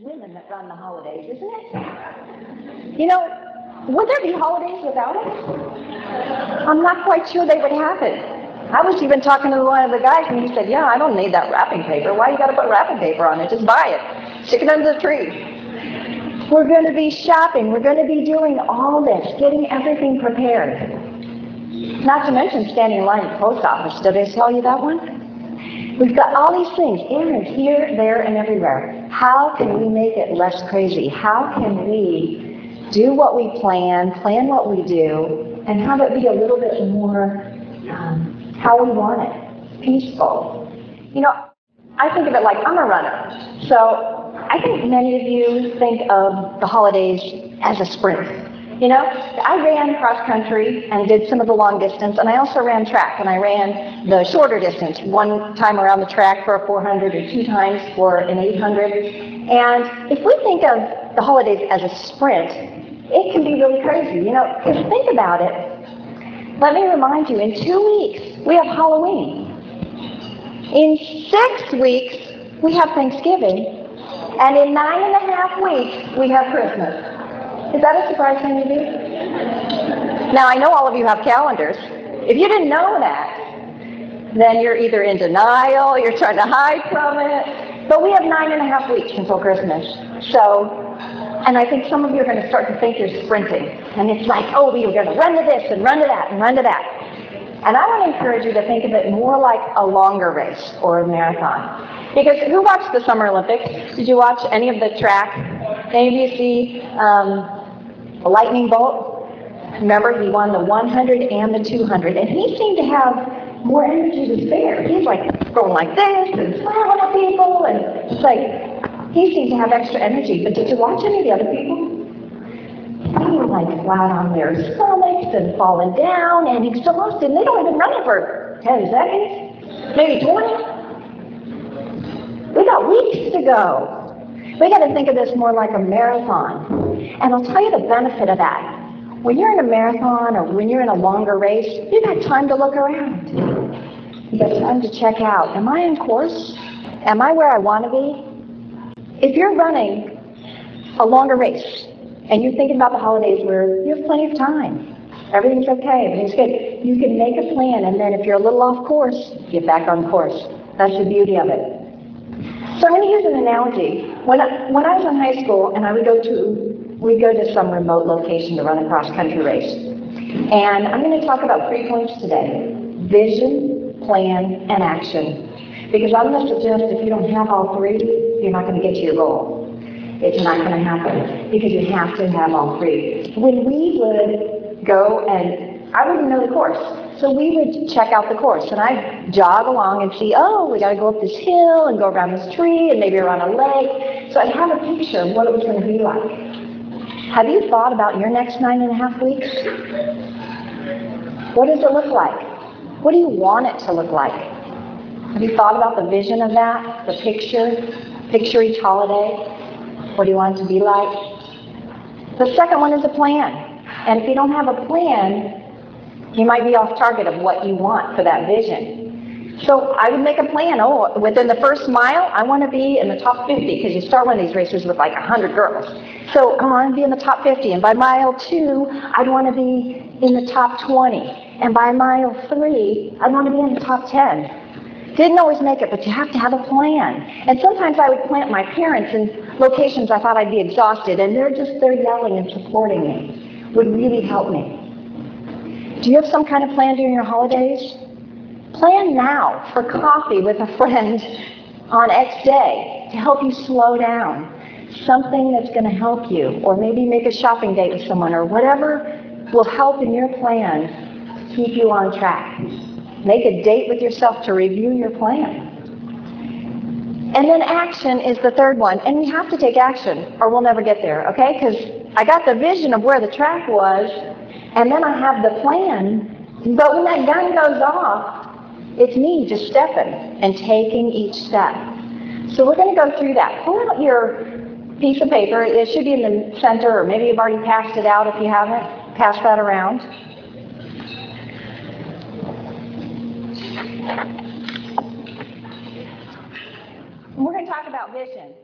women that run the holidays, isn't it? You know, would there be holidays without it? I'm not quite sure they would happen. I was even talking to one of the guys, and he said, "Yeah, I don't need that wrapping paper. Why you got to put wrapping paper on it? Just buy it, stick it under the tree." We're going to be shopping. We're going to be doing all this, getting everything prepared. Not to mention standing in line at the post office. Did I tell you that one? We've got all these things, errands here, there, and everywhere. How can we make it less crazy? How can we do what we plan, plan what we do, and have it be a little bit more um, how we want it, peaceful? You know, I think of it like I'm a runner. So I think many of you think of the holidays as a sprint. You know, I ran cross country and did some of the long distance, and I also ran track, and I ran the shorter distance, one time around the track for a 400 or two times for an 800. And if we think of the holidays as a sprint, it can be really crazy. You know, if you think about it, let me remind you, in two weeks, we have Halloween. In six weeks, we have Thanksgiving. And in nine and a half weeks, we have Christmas. Is that a surprise to any of you? Now, I know all of you have calendars. If you didn't know that, then you're either in denial, you're trying to hide from it. But we have nine and a half weeks until Christmas. So, and I think some of you are going to start to think you're sprinting. And it's like, oh, we are going to run to this and run to that and run to that. And I want to encourage you to think of it more like a longer race or a marathon. Because who watched the Summer Olympics? Did you watch any of the track? Any you see um, Lightning Bolt? Remember, he won the 100 and the 200, and he seemed to have more energy to spare. He's like going like this and smiling at people, and it's like he seemed to have extra energy. But did you watch any of the other people? They were like flat on their stomachs and falling down and exhausted. And they don't even run it for 10 seconds, maybe 20. We got weeks to go. We got to think of this more like a marathon. And I'll tell you the benefit of that. When you're in a marathon or when you're in a longer race, you've got time to look around. You've got time to check out. Am I in course? Am I where I want to be? If you're running a longer race and you're thinking about the holidays where you have plenty of time, everything's okay, everything's good, you can make a plan and then if you're a little off course, get back on course. That's the beauty of it. So I'm going to use an analogy. When I, when I was in high school and I would go to we go to some remote location to run a cross country race. And I'm going to talk about three points today. Vision, plan, and action. Because I'm going to suggest if you don't have all three, you're not going to get to your goal. It's not going to happen because you have to have all three. When we would go and I wouldn't know the course. So we would check out the course, and I'd jog along and see, oh, we got to go up this hill and go around this tree and maybe around a lake. So I'd have a picture of what it was going to be like. Have you thought about your next nine and a half weeks? What does it look like? What do you want it to look like? Have you thought about the vision of that, the picture? Picture each holiday. What do you want it to be like? The second one is a plan. And if you don't have a plan, you might be off target of what you want for that vision. So I would make a plan. Oh, within the first mile, I want to be in the top 50 because you start one of these races with like 100 girls. So I want to be in the top 50. And by mile two, I'd want to be in the top 20. And by mile three, I'd want to be in the top 10. Didn't always make it, but you have to have a plan. And sometimes I would plant my parents in locations I thought I'd be exhausted, and they're just there yelling and supporting me. Would really help me. Do you have some kind of plan during your holidays? Plan now for coffee with a friend on X day to help you slow down. Something that's going to help you, or maybe make a shopping date with someone, or whatever will help in your plan to keep you on track. Make a date with yourself to review your plan. And then action is the third one. And we have to take action or we'll never get there, okay? Because I got the vision of where the track was, and then I have the plan. But when that gun goes off, it's me just stepping and taking each step. So we're going to go through that. Pull out your piece of paper. It should be in the center, or maybe you've already passed it out if you haven't. Pass that around. we're going to talk about vision.